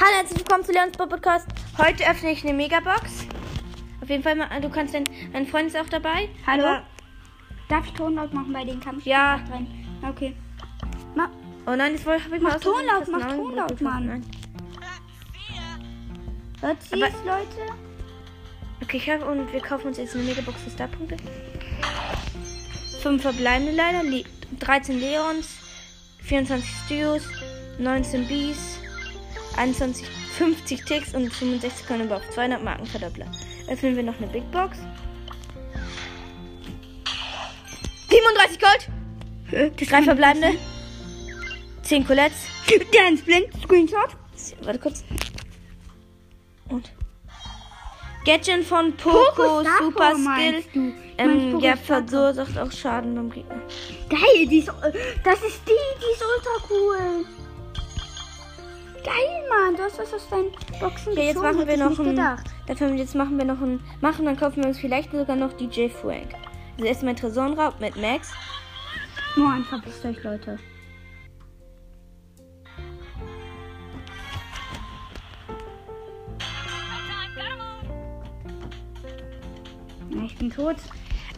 Hallo, herzlich willkommen zu Leons Podcast. Heute öffne ich eine Megabox. Auf jeden Fall, mal, du kannst dein, dein Freund ist auch dabei. Hallo? Aber, Darf ich Ton laut machen bei den Kampf? Ja. Rein. Okay. Ma oh nein, das wollte ich mal aus Ton Versehen laut, fast mach einen Ton anderen laut, Bluetooth Mann. Hört sie es, Leute? Okay, ich habe und wir kaufen uns jetzt eine Megabox für Starpunkte. Fünf verbleibende leider, Le 13 Leons, 24 Studios, 19 Bees, 21, 50 Ticks und 65 können wir auf 200 Marken Verdoppler. Öffnen wir noch eine Big Box. 37 Gold! Drei verbleibende. 10 Colettes. Der Splint Screenshot. Warte kurz. Und. Gadget von Poco, Star Super Skill. du? Ähm, Poco ja, verursacht auch Schaden beim Gegner. Geil, die ist, das ist die, die ist ultra cool. Geil, Mann, du hast was aus deinen Boxen Ja, jetzt machen wir noch ein. gedacht. Dafür jetzt machen wir noch ein. Machen, dann kaufen wir uns vielleicht sogar noch DJ Frank. Also erstmal Tresorenraub mit Max. Nur ein verpisst euch, Leute. Ich bin tot.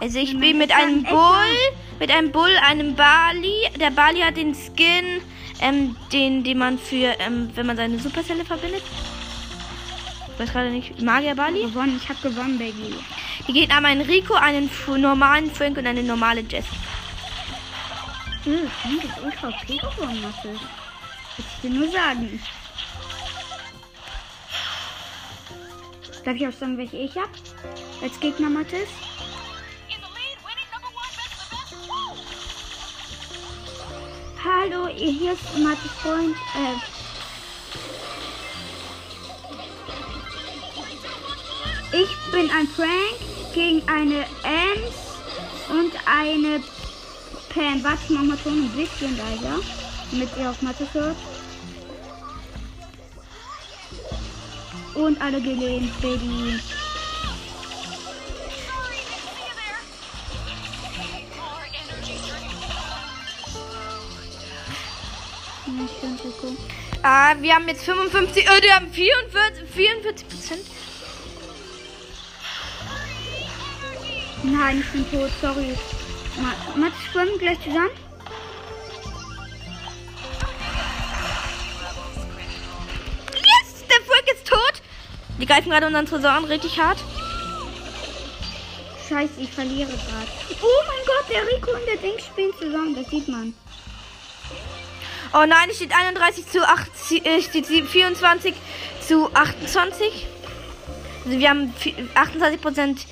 Also ich bin mit einem Bull, mit einem Bull, einem Bali. Der Bali hat den Skin, ähm, den, den man für, ähm, wenn man seine Superzelle verbindet. Ich weiß gerade nicht. Magier Bali. Gewonnen, ich hab gewonnen, Baby. Hier geht einmal ein Rico, einen normalen Frank und eine normale Jess. Hm, du bist ultra OP gewonnen, Mathe. Das ich dir nur sagen. Darf ich auch sagen, welche ich hab? Als Gegner, Mathis? Hallo, hier ist Mathis Freund. Äh, ich bin ein Frank gegen eine Ems und eine Pam. Warte, ich mach mal schon ein bisschen leiser, damit ihr auch Mathis hört. Und alle gelehnt, Baby. Ja, schön, Rico. Ah, wir haben jetzt 55, äh, wir haben 44, 44 Prozent. Nein, ich bin tot, sorry. Ma Mathis, schwimmen gleich zusammen? Yes, der Frank ist tot. Die greifen gerade unseren Tresor an, richtig hart. Scheiße, ich verliere gerade. Oh mein Gott, der Rico und der Ding spielen zusammen, das sieht man. Oh nein, es steht 31 zu 8, äh, steht 24 zu 28. Also wir haben vi- 28 Prozent.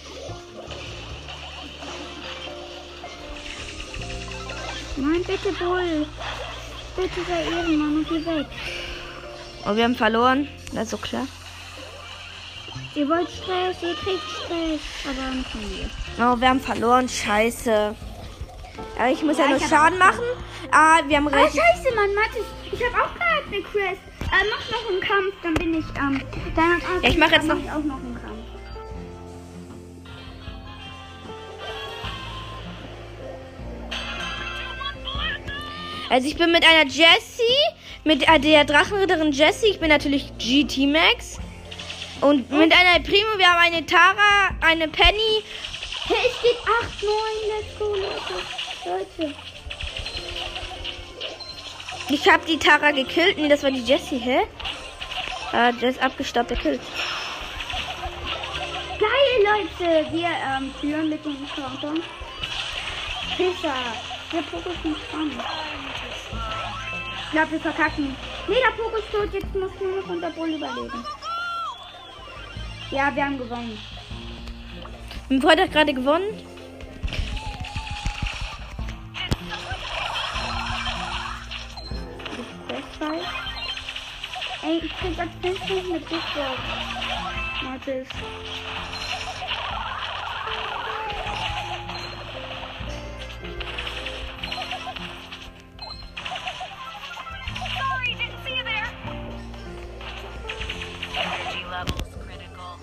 Nein, bitte Bull. Bitte sei Ehrenmann und geh weg. Oh, wir haben verloren. Das ist so klar. Ihr wollt Stress, ihr kriegt Stress. Aber nicht von mir. Oh, wir haben verloren. Scheiße. Aber ich muss ja, Ja, nur Schaden machen. Ah, wir haben Ah, recht. scheiße, Mann, Mathis. Ich habe auch gerade eine Quest. Äh, mach noch einen Kampf, dann bin ich, ähm, dann Ja, ich mach jetzt noch- ich auch noch einen Kampf. Also ich bin mit einer Jessie, mit äh, der Drachenritterin Jessie. Ich bin natürlich GT Max. Und mit einer Primo, wir haben eine Tara, eine Penny. Hey, es steht 8, 9, let's go, Leute. Leute. Ich habe die Tara gekillt. Nee, das war die Jessie, hä? Ah, der ist abgestaubt, der killt. Geil, Leute. Wir, ähm, führen mit dem Countdown. Pisser. Der Pokus ist nicht spannend. Ich glaube, wir verkacken. Nee, der Pokus ist tot. Jetzt muss nur noch unser Bull überleben. Ja, wir haben gewonnen. Mein Freund hat gerade gewonnen. Bestfall. Ey, ich krieg als Fenster eine Big Box. Mathis. Sorry, didn't see you there. Energy levels critical.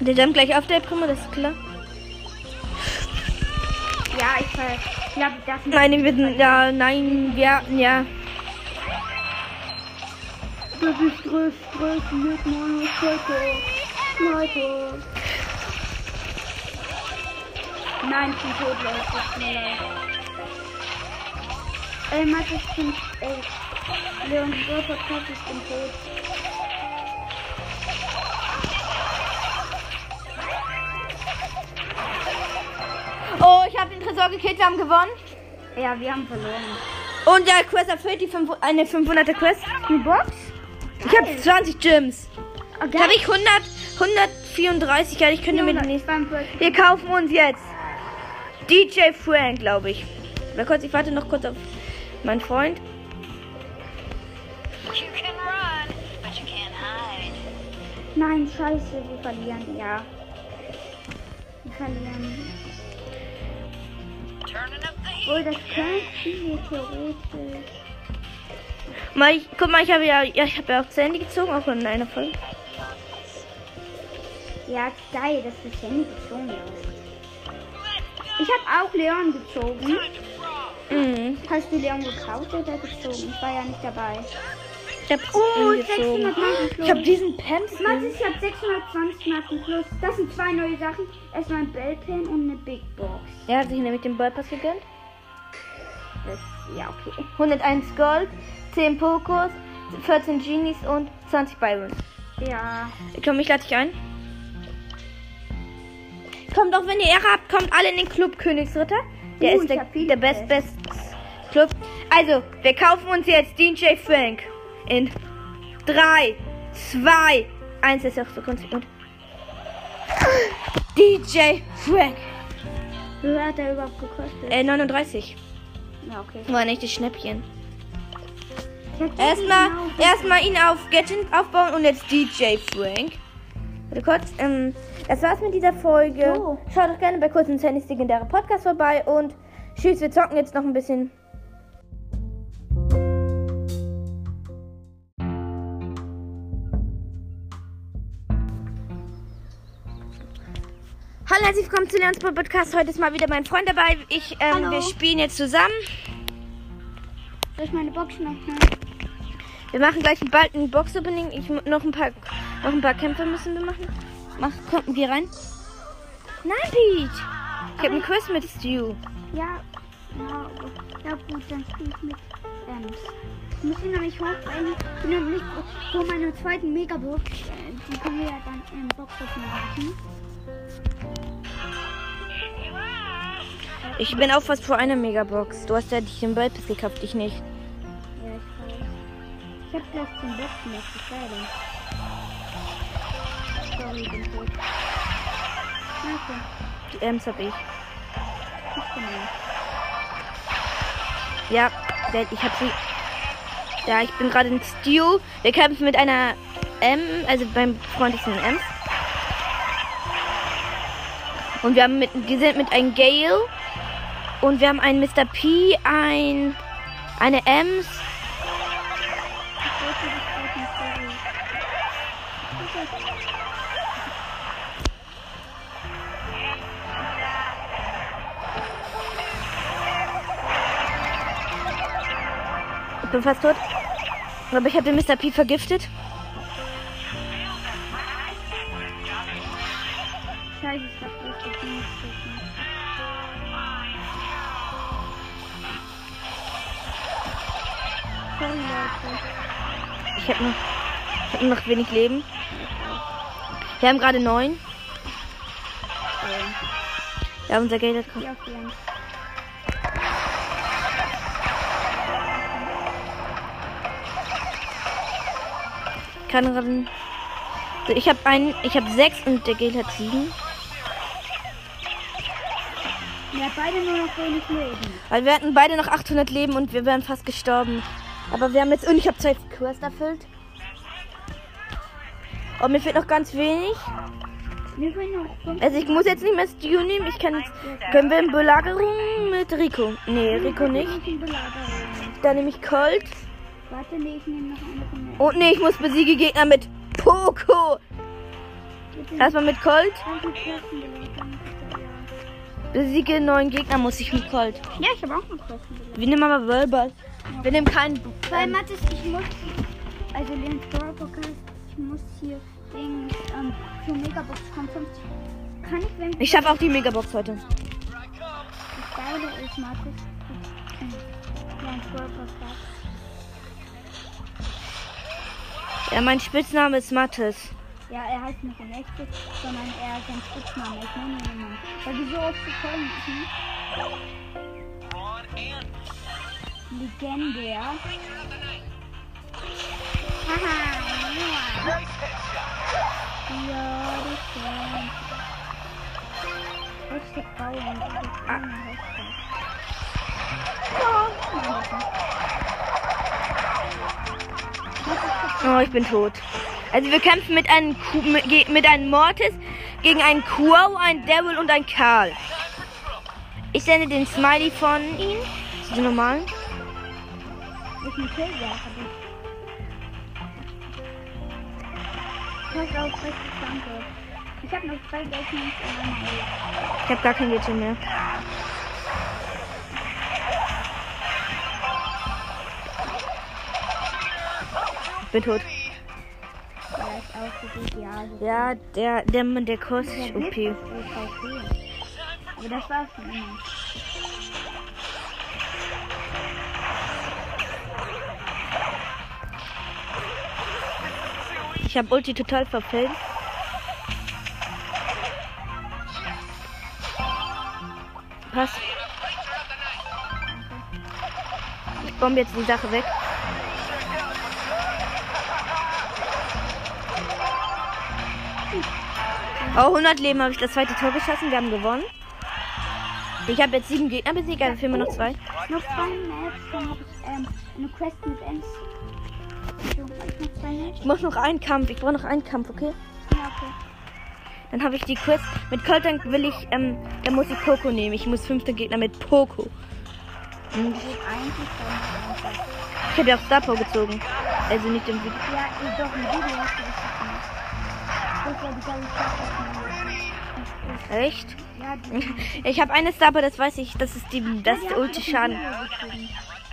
Der jumpt gleich auf der Primo, das ist klar. Ja, ich ich glaube, das Nein, wir sind, ja, nein, wir, ja. Das ist Stress, Stress mit meiner Strecke. Sniper. Nein, ich bin tot, Leute. Tut mir leid. Ey, Max, ich bin. Ey. Leon, Brawl Podcast, ich bin tot. Oh, ich habe den Tresor gekillt, wir haben gewonnen. Ja, wir haben verloren. Und der Quest erfüllt die 5, eine 500er Quest. Die Box? Ich habe 20 Gems. Okay. Da habe ich 100, 134. Ja, ich könnte. 42. Wir kaufen uns jetzt DJ Frank, glaube ich. Mal kurz, ich warte noch kurz auf meinen Freund. Nein, scheiße, wir verlieren, ja. Wir verlieren. Oh, das könnten wir theoretisch. Mal, ich, guck mal, ich habe ja, ja, ich habe ja auch Ende gezogen, auch in einer Folge. Ja, geil, dass das Handy gezogen ist. Ich habe auch Leon gezogen. Mhm. Hast du Leon gekauft oder gezogen? Ich war ja nicht dabei. Ich habe Oh, ihn gezogen. 600 Marken plus. Ich habe diesen Pants. Max, ich habe 620 Marken plus. Das sind zwei neue Sachen. Erstmal ein Bellpin und eine Big Box. Er hat sich nämlich den Ballpass gegönnt. Das, ja, okay. 101 Gold, 10 Pokos, 14 Genies und 20 Byron. Ja. Komm, ich lade dich ein. Kommt doch, wenn ihr Ehre habt, kommt alle in den Club Königsritter. Der Uh, ist der, der best, best Club. Also, wir kaufen uns jetzt DJ Frank. In 3, 2, 1. Das ist auch so konsequent. DJ Frank. Wie viel hat er überhaupt gekostet? Äh, 39. Ja, okay. War ein echtes Schnäppchen. Erstmal, erstmal ihn auf Gadget aufbauen und jetzt DJ Frank. Warte kurz. Ähm, das war's mit dieser Folge. So. Schaut doch gerne bei Kurzens Handys legendäre Podcast vorbei und tschüss, wir zocken jetzt noch ein bisschen. Hallo, herzlich willkommen zu Leons Podcast. Heute ist mal wieder mein Freund dabei. Ich, ähm, wir spielen jetzt zusammen. Soll ich meine Box noch nehmen? Wir machen gleich bald ein Box-Opening. Ich noch ein paar noch ein paar Kämpfe müssen wir machen. Mach, kommt wir rein? Nein, Pete! Ich habe einen Quiz mit Stu. Ja. Ja, ja gut, dann spiele ich mit Ems. Ich muss ihn nämlich hochbringen. Ich bin nämlich vor meiner zweiten Megabox. Die können wir ja dann im Boxofen machen. Ich bin auch fast vor einer Megabox. Du hast ja dich den Ballpass gekauft, ich nicht. Ich hab gleich zum Boxen, das ist geil. Sorry, ich bin tot. Okay, Die Ems hab ich. ich bin mal. Ja, ich hab sie. Ja, ich bin gerade in Stu. Wir kämpfen mit einer M, also beim Freund ist ein Ems. Und wir haben mit, wir sind mit einem Gale. Und wir haben einen Mr. P, ein, eine Ems. Ich bin fast tot. Aber ich habe den Mr. P vergiftet. Scheiße, ich hab richtig nicht. Sorry, Leute. Ich habe noch, ich hab nur noch wenig Leben. Wir haben gerade neun. Ja, unser Geld hat vielen. kann gerade. Ich habe einen, ich habe sechs und der Geld hat sieben. Wir haben beide nur noch wenig Leben. Weil wir hatten beide noch 800 Leben und wir wären fast gestorben. Aber wir haben jetzt und ich habe zwei Quests erfüllt. Und mir fehlt noch ganz wenig. Also ich muss jetzt nicht mehr Stu nehmen. Ich kann jetzt. Können wir in Belagerung mit Rico? Nee, Rico nicht. Dann nehme ich Colt. Warte, nee, ich nehme noch eine von. Und nee, ich muss besiege Gegner mit Poco. Erstmal mit Colt. Besiege neuen Gegner muss ich mit Colt. Ja, ich habe auch noch Kosten. Wir nehmen aber Wölball. Wir nehmen keinen. Weil Ähm, Mathis, ich muss also den Brawl Podcast, ich muss hier Ding, ähm, für Megabox kommt 50. Kann ich, wenn Ich schaffe auch die Megabox heute. das Geile ist, Markus, ja, ein Brawl Podcast. Ja, mein Spitzname ist Mattes. Ja, er heißt nicht in echt, sondern er ist ein Spitzname. Ich nenne ihn immer. Weil die so oft gekommen ist, ne? Legendär. Haha, ja. Das stimmt. Hashtag bauen. Ah. Oh, ich bin tot. Also wir kämpfen mit einem, Ku mit, mit einem Mortis gegen einen Quo, einen Devil und einen Karl. Ich sende den Smiley von ihm. Ist die normalen? Ich bin Killjager. Pass auf, richtig danke. Ich habe noch zwei Hand. Ich habe gar kein Mädchen mehr. Ich bin tot. Ist ja. Ja, der, der, der kostet OP. OP. Aber das war's schon Ich habe Ulti total verfällt. Pass. Ich bombe jetzt die Sache weg. Oh, 100 Leben habe ich das zweite Tor geschossen. Wir haben gewonnen. Ich habe jetzt sieben Gegner besiegt, also fehlen mir noch zwei. Noch zwei Maps, dann habe ich ähm, eine Quest mit Ems. Ich noch zwei Maps? Ich muss noch einen Kampf. Ich brauche noch einen Kampf, okay? Ja, okay. Dann habe ich die Quest. Mit Colt Tank will ich, ähm, da muss ich Poco nehmen. Ich muss fünfter Gegner mit Poco. Dann einfach. ich habe ja auch Star Power gezogen. Also nicht im Video. Ja, doch, im Video hast du das Sache. Echt? Ich habe eine Star Power, das weiß ich. Das ist die, das ist der Ulti Schaden.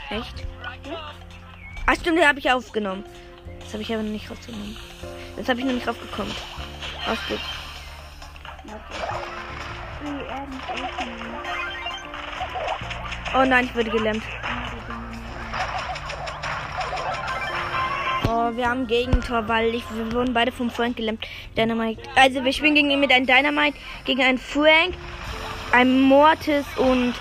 Echt? Ach stimmt, den habe ich aufgenommen. Das habe ich aber noch nicht rausgenommen. Das habe ich noch nicht raufgekommen. Rausge Oh nein, ich wurde gelähmt. Oh, wir haben Gegentor, weil ich, wir wurden beide vom Frank gelähmt. Dynamite. Also wir spielen gegen ihn mit einem Dynamite, gegen einen Frank, einem Mortis und.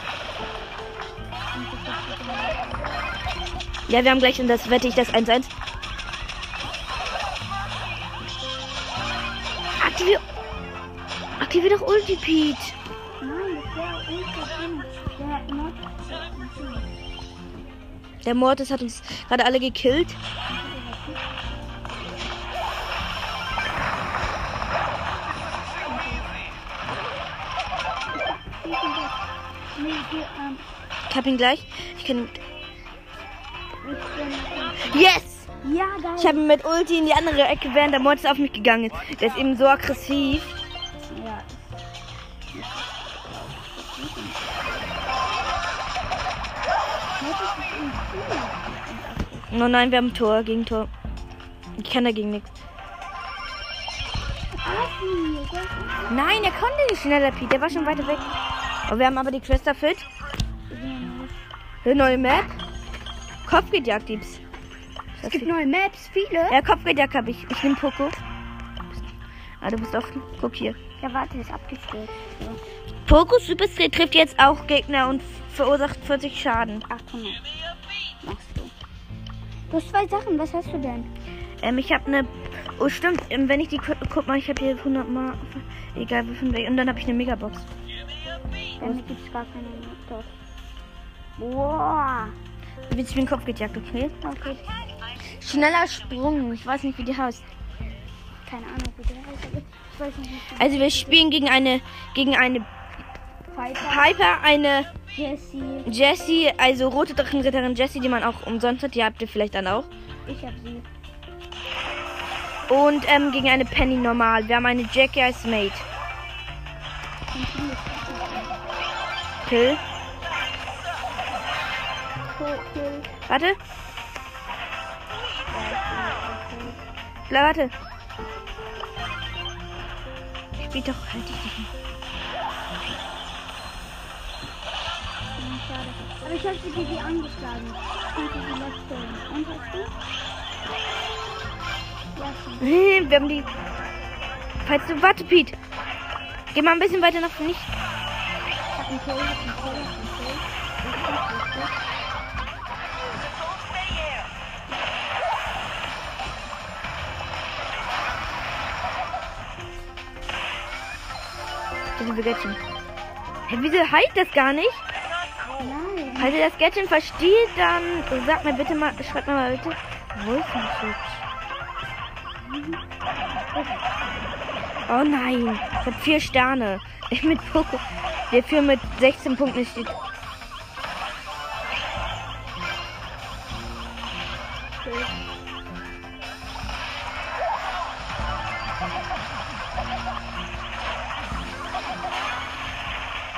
Ja, wir haben gleich und das wette ich das 1-1. Aktivier doch Ulti, Pete. Nein, ultra drin. Der. Der Mortis hat uns gerade alle gekillt. Ich hab ihn gleich. Ich kann ihn. Yes! Ja, geil. Ich habe ihn mit Ulti in die andere Ecke, während der Mortis auf mich gegangen ist. Der ist eben so aggressiv. Oh nein, wir haben Tor gegen Tor. Ich kann dagegen nichts. Nein, er konnte nicht schneller, Pete. Der war schon weiter weg. Oh, wir haben aber die Quest erfüllt. Eine neue Map. Kopfgeldjagd gibt's. Es gibt neue Maps, viele. Ja, Kopfgeldjagd habe ich. Ich nehme Poco. Ah, du bist offen. Guck hier. Ja, warte, ist abgestürzt. So. Poco Superskill trifft jetzt auch Gegner und verursacht 40 Schaden. 800. Du. Hast zwei Sachen, was hast du denn? Ähm, ich habe eine. Oh, stimmt. Ähm, wenn ich die. gu- Guck mal, ich habe hier 100 Mal. Egal, wie viel. Und dann habe ich eine Megabox. Bei mir gibt es gar keine. Doch. Boah. Willst du mir den Kopf gejagt, okay? Okay. Schneller Sprung. Ich weiß nicht, wie die heißt. Keine Ahnung, wie der heißt. aber Ich weiß nicht, wie Also wir spielen gegen eine. Gegen eine Piper. Piper, eine Jessie. Jessie, also rote Drachenritterin Jessie, die man auch umsonst hat. Die habt ihr vielleicht dann auch. Ich hab sie. Und ähm, gegen eine Penny normal. Wir haben eine Jackie als Mate. Kill. Warte. Bleib, warte. Spiel doch, halt dich nicht. Ich habe die angeschlagen. Kannst du sie wegholen? Und hast du? Ja, Wir haben die. Falls du. Warte, Pete. Geh mal ein bisschen weiter nach nicht. Ich hab einen Kill, ich hab einen Kill, ich hab einen Kill. Das ist nicht richtig. Das ist ein Gadget. Hä, wieso heilt das gar nicht? Falls ihr das Gadget versteht, dann sagt mir bitte mal, schreibt mir mal bitte. Wo ist mein Schutz? Oh nein, ich hab vier Sterne. Ich mit Poco. Der für mit 16 Punkten steht.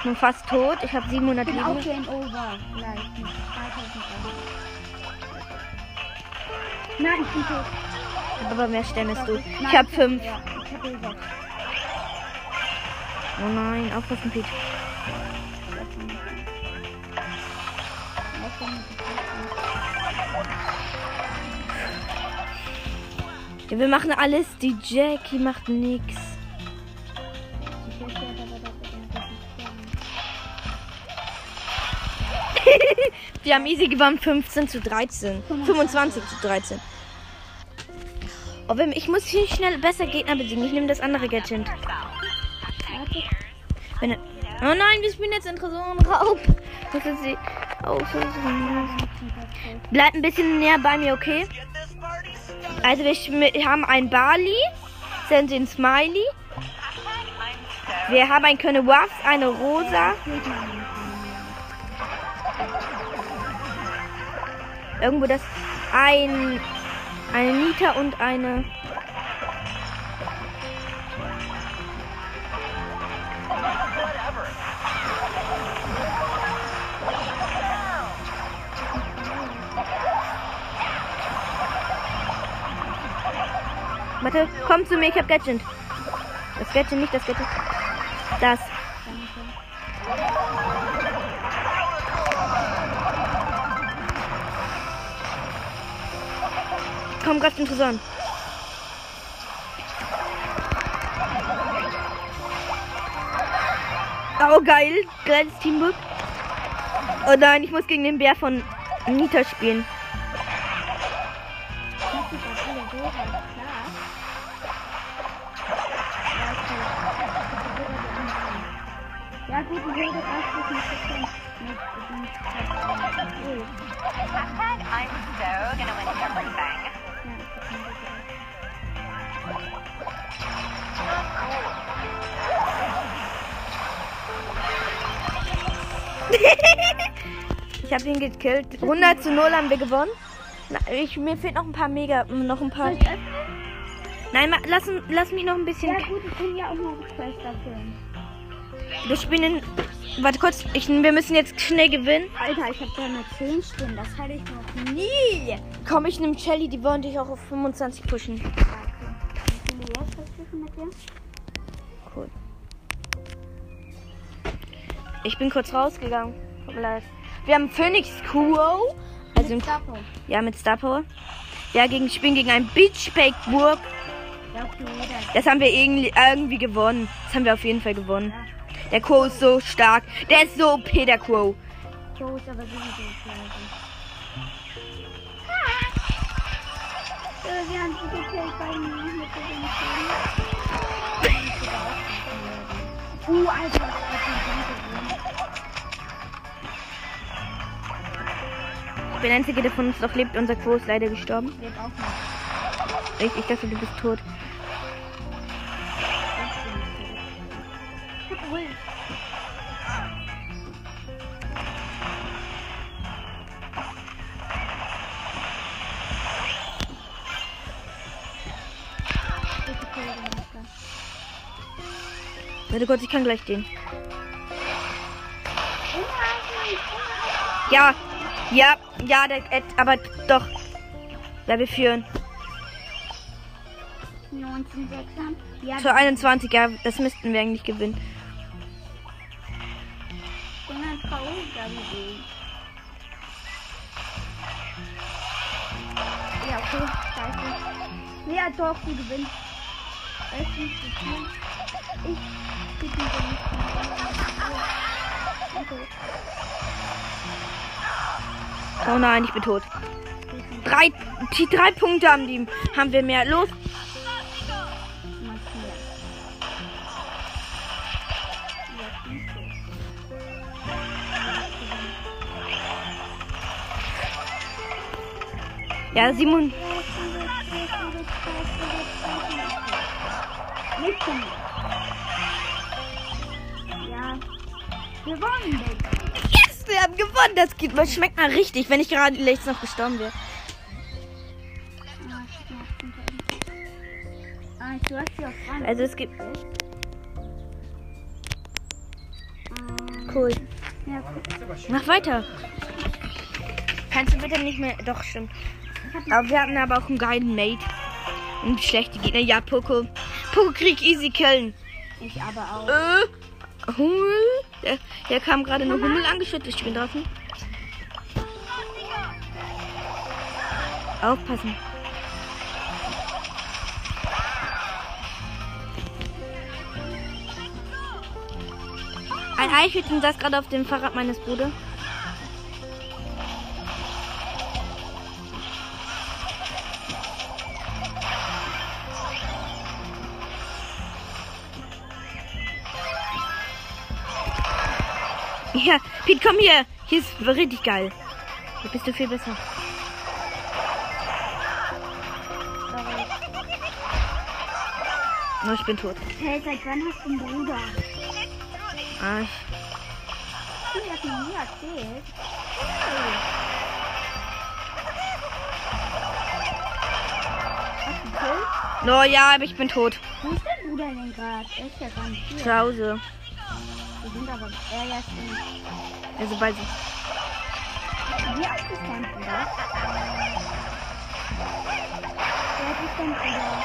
Nur fast tot. Ich habe 700 Ich bin auch Leben. Game Over. 3000 Nein, ich bin tot. Aber mehr Sterne bist du. Nein, Ich habe fünf. Ja, ich hab über. Oh nein, aufpassen, Pete. Ja, wir machen alles. Die Jackie macht nix. Wir haben easy gewonnen. 15 zu 13. 25 zu 13. Oh, ich muss hier schnell besser Gegner besiegen. Ich nehme das andere Gadget. Oh nein, wir spielen jetzt in Tresorenraub. Das ist sie. Oh. Bleib ein bisschen näher bei mir, okay? Also wir haben ein Bali, dann den Smiley. Wir haben ein Köne Waffs, eine Rosa. Irgendwo das ein eine Nita und eine Warte, komm zu mir, ich hab Gadget. Das Gadget, nicht das Gadget. Das. Den Tresor an. Oh, geil. Geiles Teamwork. Oh nein, ich muss gegen den Bär von Nita spielen. Ja gut, ich will das auch mit Ich habe ihn gekillt. 100 zu 0 haben wir gewonnen. Na, ich, mir fehlt noch ein paar Mega, noch ein paar. Nein, ma, lass, lass mich noch ein bisschen. Ja gut, ich bin ja auch noch Quest dafür. Wir spielen in. Warte kurz, ich, wir müssen jetzt schnell gewinnen. Alter, ich hab da eine 10 Stunden. Das hatte ich noch nie. Komm, ich nehme Shelly, die wollen dich auch auf 25 pushen. Okay. Können wir jetzt mit dir? Ich bin kurz rausgegangen. Tut mir leid. Wir haben Phoenix Crow. Also im, Stapo. ja, mit Star Power. Ja, gegen spielen gegen ein Beachbake Burg. Das haben wir irgendwie, irgendwie gewonnen. Das haben wir auf jeden Fall gewonnen. Der Crow ist so stark. Der ist so OP, der. So ist aber sowieso scheiße. Äh, wir bin der Einzige, der von uns noch lebt. Unser Crow ist leider gestorben. Lebt auch noch. Ich, ich dachte, du bist tot. Warte kurz, ich kann gleich den. Ja, ja, ja, der, äh, aber doch. Ja, wir führen. 19 Sechsern. Ja, Zu 21, ja, das müssten wir eigentlich gewinnen. gesehen. Ja, okay, scheiße. Ja, doch, du gewinnst. Es ist nicht so. Ich so nicht. Okay. Oh nein, ich bin tot. Drei, die drei Punkte haben die, haben wir mehr. Los. Ja, Simon. Ja. Gewonnen, Baby. Haben gewonnen. Das geht, das schmeckt mal richtig, wenn ich gerade jetzt noch gestorben wäre. Ah. Also es gibt. Ah, Cool. Mach weiter. Kannst du bitte nicht mehr. Doch, stimmt. Aber wir hatten aber auch einen geilen Mate. Und schlechte Gegner. Ja, Poco. Poco Krieg easy killen. Ich aber auch. Äh, Hummel. Der, der kam gerade eine Hummel angeschüttet. Ich bin draußen. Aufpassen. Ein Eichhütchen saß gerade auf dem Fahrrad meines Bruders. Ja, Pete, komm hier. Hier ist richtig geil. Hier bist du viel besser. Oh, ich bin tot. Hey, seit wann hast du einen Bruder? Ah, ich, Du hast mir nie erzählt. Hast du Kill? oh ja, aber ich bin tot. Wo ist dein Bruder denn gerade? Er ist ja gar nicht hier. Zu Hause. Aber er ja schon. Also bald. Wie alt ist dein Bruder? Wer ist dein Bruder?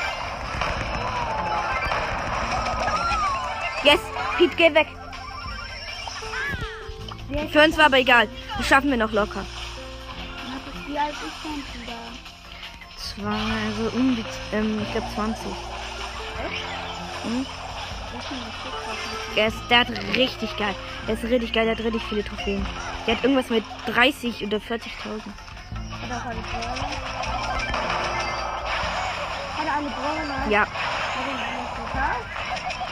Yes, Pete, geh weg. Für uns war aber egal. Das schaffen wir noch locker. Wie alt ist dein Bruder? Zwei, also um die, ähm, ich glaube 20. Hm? Der, ist, der hat richtig geil. Der ist richtig geil, der hat richtig viele Trophäen. Der hat irgendwas mit 30 oder 40.000. Hat er auch alle Brawler? Hat er alle Brawler? Ja, Hat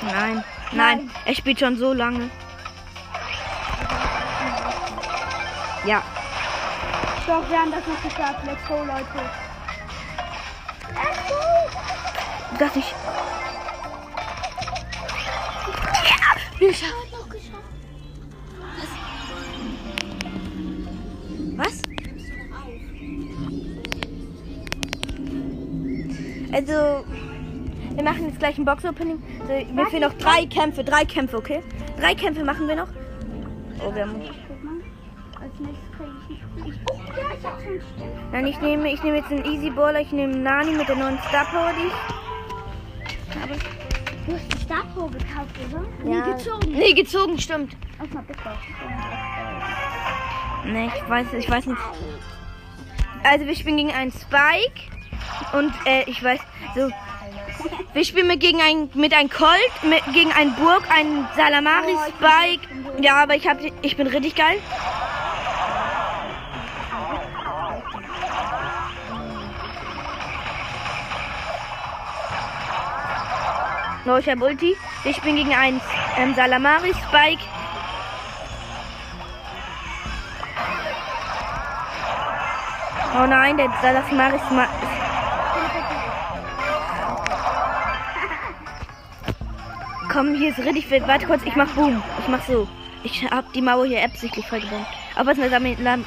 er total? nein, nein. Er spielt schon so lange. Ja, Doch, wir haben das noch geschafft. Let's go, Leute. Let's go! das ich. Geschafft. Was? Also, wir machen jetzt gleich ein Box-Opening. So, mir fehlen noch drei Kämpfe, drei Kämpfe, okay? Drei Kämpfe machen wir noch. Oh, wir haben. Guck mal. Als nächstes kriege ich nicht. Oh, ja, ich hab schon Stern. Nein, ich nehme, ich nehme jetzt einen Easy Baller, ich nehme Nani mit der neuen Star Power, die ich gekauft, oder? Ja. Nee, gezogen. Nee, gezogen, stimmt. Nee, ich weiß, ich weiß nicht. Also wir spielen gegen einen Spike und äh, ich weiß so. Wir spielen mit gegen ein mit einem Colt, mit, gegen einen Burg, einen Salamari Oh, Spike. Ja, aber ich hab, ich bin richtig geil. No, ich hab Ulti. Wir spielen gegen einen ähm, Salamari Spike. Oh nein, der Salamari Spike. Komm, hier ist richtig wild. Warte kurz, ich mach Boom. Ich mach so. Ich hab die Mauer hier absichtlich vollgebombt. Aber es ist eine Sammel.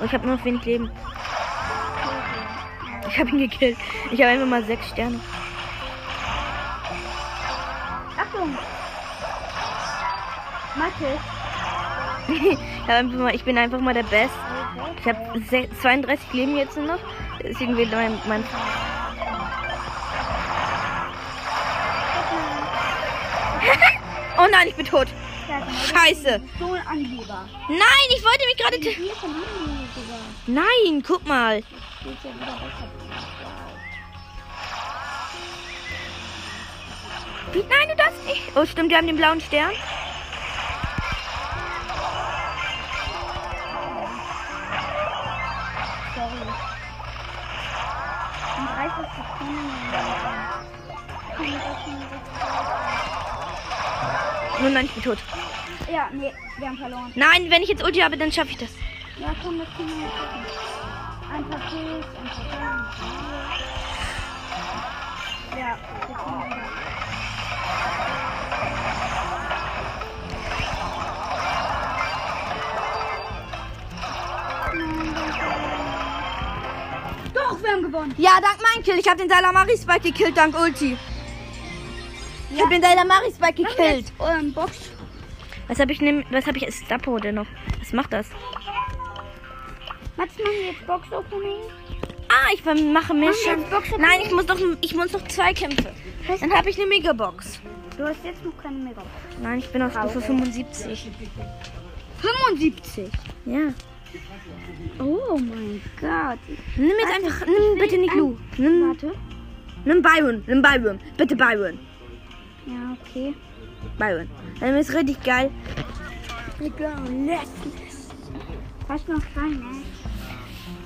Oh, ich habe nur noch wenig Leben. Ich habe ihn gekillt. Ich habe einfach mal sechs Sterne. Kacke. ich bin einfach mal der Best. Ich habe 32 Leben jetzt noch. Deswegen will mein, mein Oh nein, ich bin tot. Scheiße. Nein, ich wollte mich gerade. Nein, guck mal. Nein, du darfst nicht. Oh, stimmt, wir haben den blauen Stern. In 30 Sekunden. Kann ich das schon Oh nein, ich bin tot. Ja, nee, wir haben verloren. Nein, wenn ich jetzt Ulti habe, dann schaffe ich das. Ja, komm, das können wir schaffen. Ein paar Kills, ein paar Kills. Ja, jetzt können wir das. Gewonnen. Ja, dank mein Kill. Ich habe den Salamari Spike gekillt, dank Ulti. Ich habe den Salamari Spike gekillt. Ähm, Box. Was habe ich nimm, was habe ich als Stapo denn noch? Was macht das? Was machen wir jetzt? Box Opening? Ah, ich mache jetzt Box Nein, ich muss noch ich muss noch zwei Kämpfe. Dann habe ich eine Megabox. Du hast jetzt noch keine Mega. Nein, ich bin auf Stufe 75. 75. Ja. Oh mein Gott. Nimm jetzt Warte, einfach nimm bitte nicht Lu. Nimm, Warte. nimm Byron, nimm Byron. Bitte Byron. Ja, okay. Byron. Dann ist richtig geil. Hast noch rein, ne?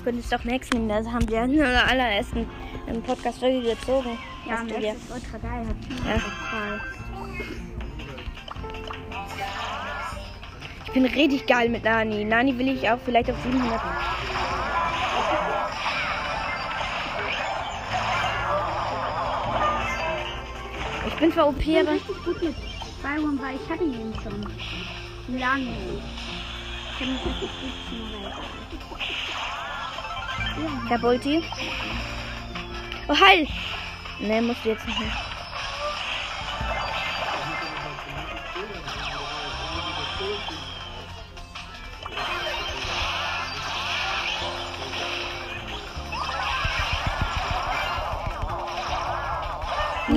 Können es doch Max nehmen, das haben wir in der allerersten ähm, Podcast-Folge gezogen. Ja, du dir. ist ultra geil. Ja. Ich bin richtig geil mit Nani. Nani will ich auch vielleicht auf 700. Ich bin zwar OP, Ich bin aber richtig gut mit Byron, weil ich hatte ihn schon. Lange. Ich habe mich richtig gut Reisen. ich hab Ulti. Oh, heil! Ne, musst du jetzt nicht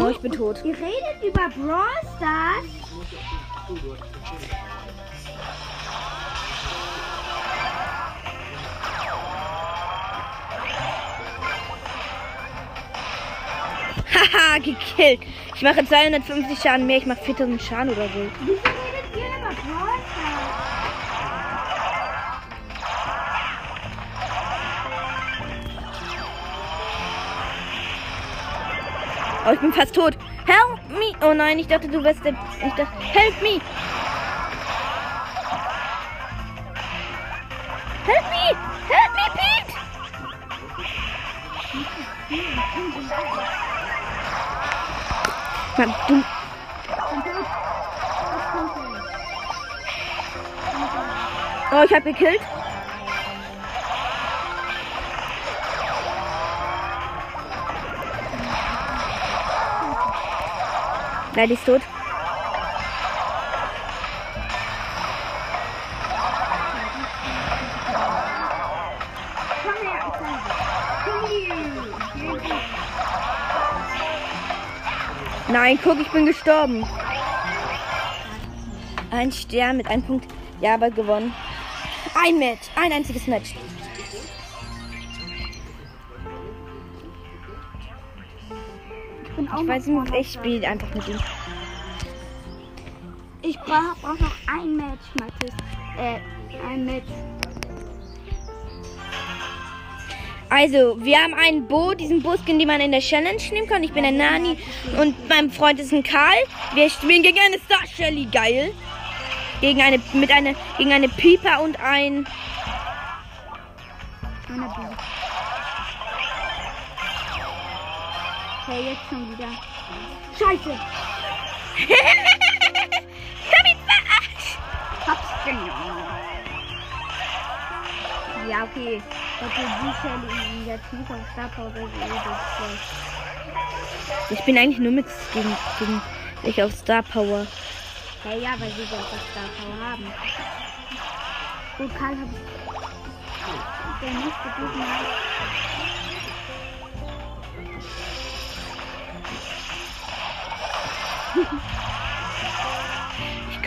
No, ich bin tot. Ihr redet über Brawl Stars? Haha, gekillt. Ich mache 250 Schaden mehr. Ich mache 4000 Schaden oder so. Oh, ich bin fast tot. Help me. Oh nein, ich dachte, du wärst der. Ich dachte, help me. Help me. Help me, Pete. Mann, du. Oh, ich hab gekillt. Nein, die ist tot. Nein, guck, ich bin gestorben. Ein Stern mit einem Punkt. Ja, aber gewonnen. Ein Match. Ein einziges Match. Ich weiß nicht, ich spiele einfach mit ihm. Ich brauche brauch noch ein Match, Mathis. Äh, ein Match. Also, wir haben einen Bo, diesen Buskin, den man in der Challenge nehmen kann. Ich bin der Nani und mein Freund ist ein Karl. Wir spielen gegen eine Star Shelly, geil. Gegen eine, mit eine, gegen eine Pieper und ein. Eine. Okay, jetzt schon wieder. Scheiße! Hab ihn verarscht. Hab's genommen. Ja, okay. Die Stelle in der Tiefe auf Star Power das Ich bin eigentlich nur mit gegen, gegen ich auf Star Power. Hey, ja, weil sie das auf Star Power haben. Gut, Karl ich. Der nächste Gegner.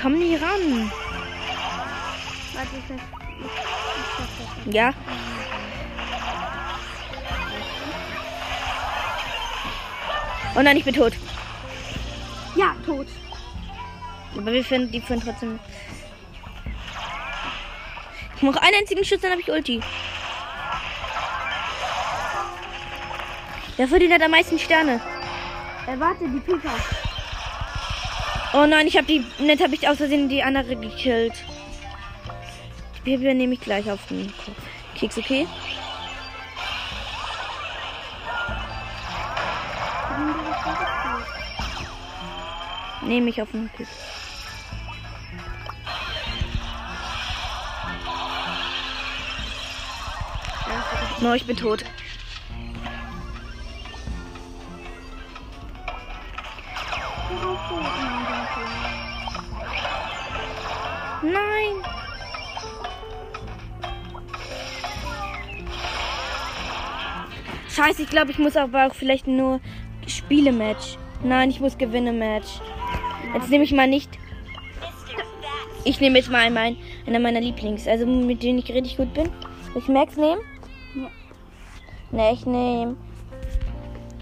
komm nie ran. Warte, ich. Ich, ich. Ja. Oh nein, ich bin tot. Ja, tot. Aber wir finden die finden trotzdem. Ich mache einen einzigen Schuss, dann habe ich Ulti. Wer verdient hat am meisten Sterne? Äh, warte, die Pipa. Oh nein, ich habe die. Jetzt habe ich aus Versehen die andere gekillt. Die Piper nehme ich gleich auf den Keks, okay? Nehme ich auf den Keks. No, ich bin tot. Scheiße, ich glaube, ich muss aber auch vielleicht nur Spiele-Match. Nein, ich muss Gewinne-Match. Jetzt nehme ich mal nicht. Ich nehme jetzt mal mein, einer meiner Lieblings, also mit denen ich richtig gut bin. Soll ich Max nehmen? Ja. Ne, ich nehme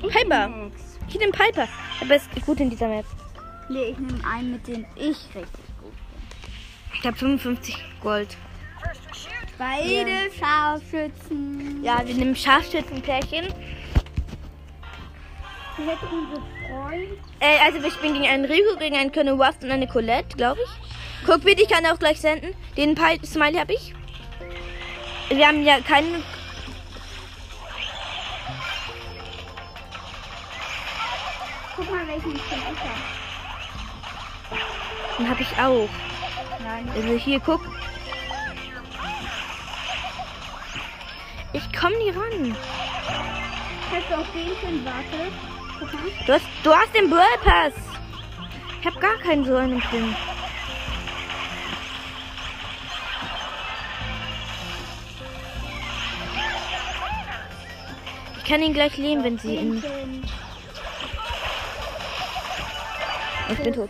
Piper. Ich nehme Piper. Aber ist gut in dieser Map. Nee, ich nehme einen, mit dem ich richtig gut Ich habe 55 Gold. Beide Scharfschützen. Ja, wir nehmen Scharfschützenpärchen. Ich hätte unsere Freund. Äh, also wir spielen gegen einen Rico, gegen einen Colonel Rust und eine Colette, glaube ich. Guck bitte, ich kann auch gleich senden. Den Pi- Smiley habe ich. Wir haben ja keinen. Guck mal, welchen ich habe. Den habe ich auch. Nein. Also hier, guck. Ich komme nie ran. Hast du auch den Skin? Warte. Du hast, du hast den Brawl Pass. Ich habe gar keinen so einen Pin. Ich kann ihn gleich leben, wenn sie ihn. Ich bin tot.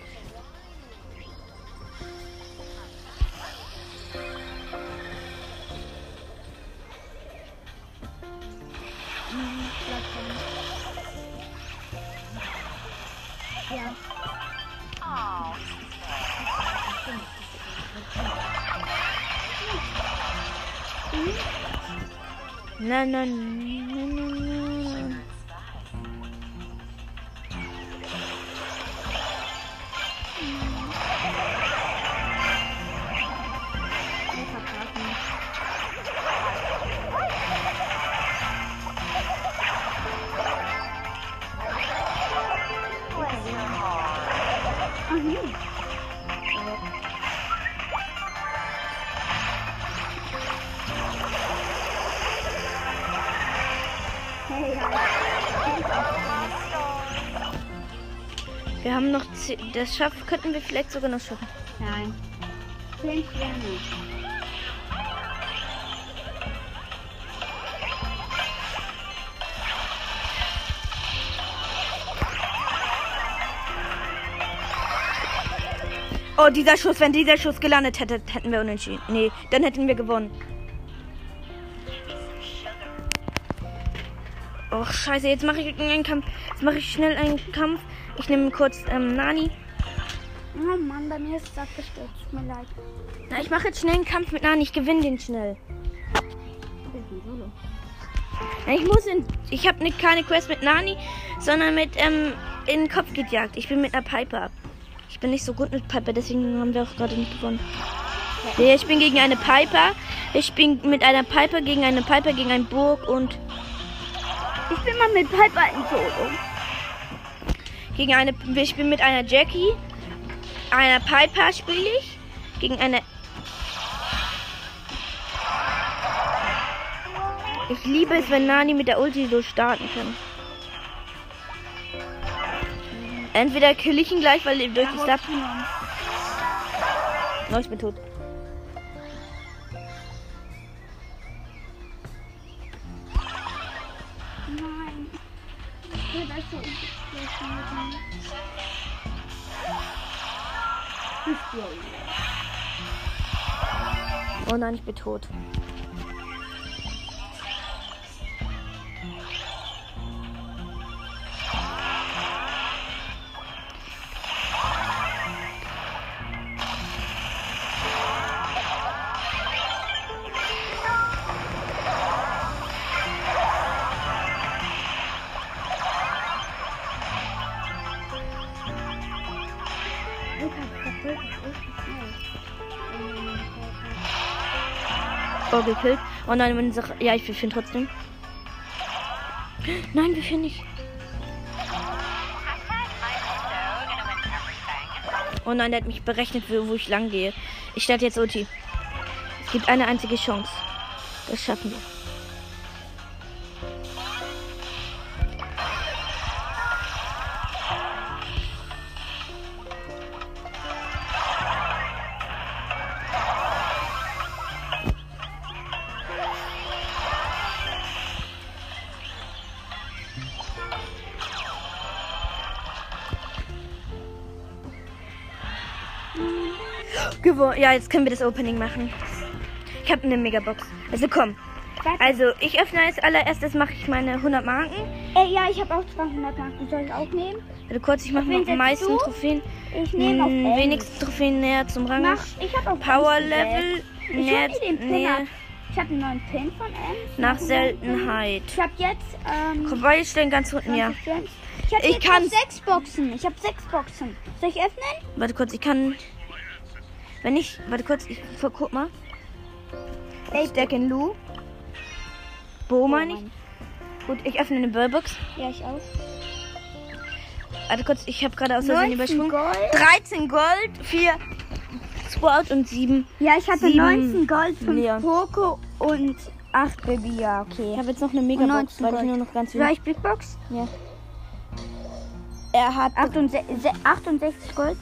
Ja. Oh, Nein, nein, nein, nein, nein. Wir haben noch. zehn- Das schaffen könnten wir vielleicht sogar noch schaffen. Nein. Zehn Sterne. Oh, dieser Schuss, wenn dieser Schuss gelandet hätte, hätten wir unentschieden. Nee, dann hätten wir gewonnen. Scheiße, jetzt mache ich einen Kampf. Jetzt mache ich schnell einen Kampf. Ich nehme kurz ähm, Nani. Oh Mann, bei mir ist es abgestürzt. Tut mir leid. Na, ich mache jetzt schnell einen Kampf mit Nani. Ich gewinne den schnell. Na, ich muss in. Ich habe keine Quest mit Nani, sondern mit ähm, in den Kopf gejagt. Ich bin mit einer Piper. Ich bin nicht so gut mit Piper, deswegen haben wir auch gerade nicht gewonnen. Ja, ich bin gegen eine Piper. Ich bin mit einer Piper gegen eine Piper gegen einen Burg und Ich bin mal mit Piper in Solo. gegen eine. Ich bin mit einer Jackie. Einer Piper spiele ich. Gegen eine. Ich liebe es, wenn Nani mit der Ulti so starten kann. Entweder kill ich ihn gleich, weil durch die Stab. Oh, ich bin tot. Oh nein, ich bin tot. Oh, gekillt. Oh nein, wenn Sache. Ja, ich finde trotzdem. Nein, wir finden nicht. Oh nein, der hat mich berechnet, wo wo ich lang gehe. Ich starte jetzt Ulti. Es gibt eine einzige Chance. Das schaffen wir. Ja, jetzt können wir das Opening machen. Ich habe eine Megabox. Also komm. Also ich öffne als allererstes, mache ich meine 100 Marken. Ey, ja, ich habe auch 200 Marken. Soll ich auch nehmen? Also kurz, ich mache noch setzt meisten du? Trophäen. Ich nehme auf Hm, elf. wenigsten Trophäen näher zum Rang. Mach, ich habe auch Power. Level Ich näher, näher. Ich habe einen neuen Pin von Ems. nach. Seltenheit. Ich habe jetzt ähm, Komm, weil ich stellen ganz unten, ja. 20 Gems. Ich Ich kann- sechs Boxen. Ich habe sechs Boxen. Soll ich öffnen? Warte kurz, ich kann. Wenn ich. Warte kurz, ich guck mal. Ey, Stack in Lu. Bo meine ich. Gut, ich öffne eine Burbox. Ja, ich auch. Warte kurz, ich habe gerade aus Versehen 19 übersprungen. Gold. 13 Gold, 4 Sprout und 7. Ja, ich hatte Sieben 19 Gold, 5 Leon. Poco und 8 Baby. Ja, Ich okay. habe jetzt noch eine Und Megabox, 19 weil ich nur noch ganz Soll wenig. ich Big Box? Ja. Er hat 68, 68 Gold.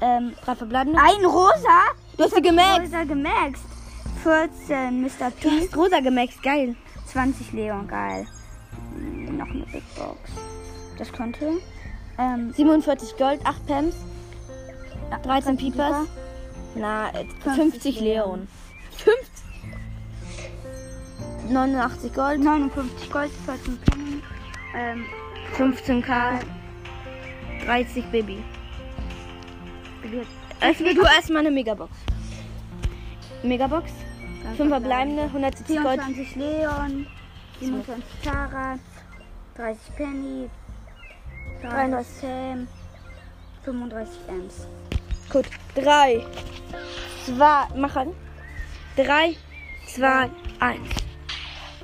Ähm, drei verbleibende. ein Rosa. Du hast sie gemaxt. Rosa gemaxt. 14 Mr. Du P. hast rosa gemaxt, geil. 20 Leon, geil. Hm, Noch eine Big Box. Das könnte. Ähm, 47 Gold, 8 Pams, 13 Pipas. Na, äh, 50 Leon. 50. 89 Gold, 59 Gold, 14 Penny. Ähm, 15k, 30 Baby. Jetzt Öffne du erstmal eine Megabox. Megabox, 5 verbleibende, 170 Gold. 24 Leon, 27 Tara, 30 Penny, 33 Sam, 35 Ems. Gut, 3, 2, machen. 3, 2, 1.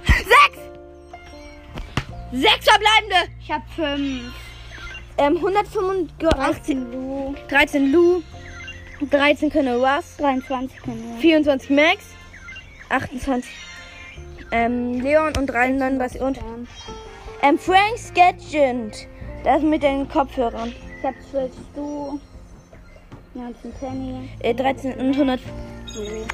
6! 6 verbleibende! Ich hab 5. Ähm, 185, Lu, 13 Lu, 13 Colonel Russ, 23 Penny. 24 Max, 28 ähm, Leon und 39 und ähm, Frank Sketchend. Das mit den Kopfhörern. Ich hab 12 Stu, 19 Penny, Äh, 13 und 100. Lu.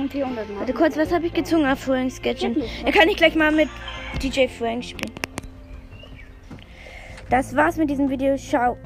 Und 400 Marken. Warte kurz, was habe ich gezogen auf Frank Sketchend? Er kann ich gleich mal mit DJ Frank spielen. Das war's mit diesem Video. Ciao.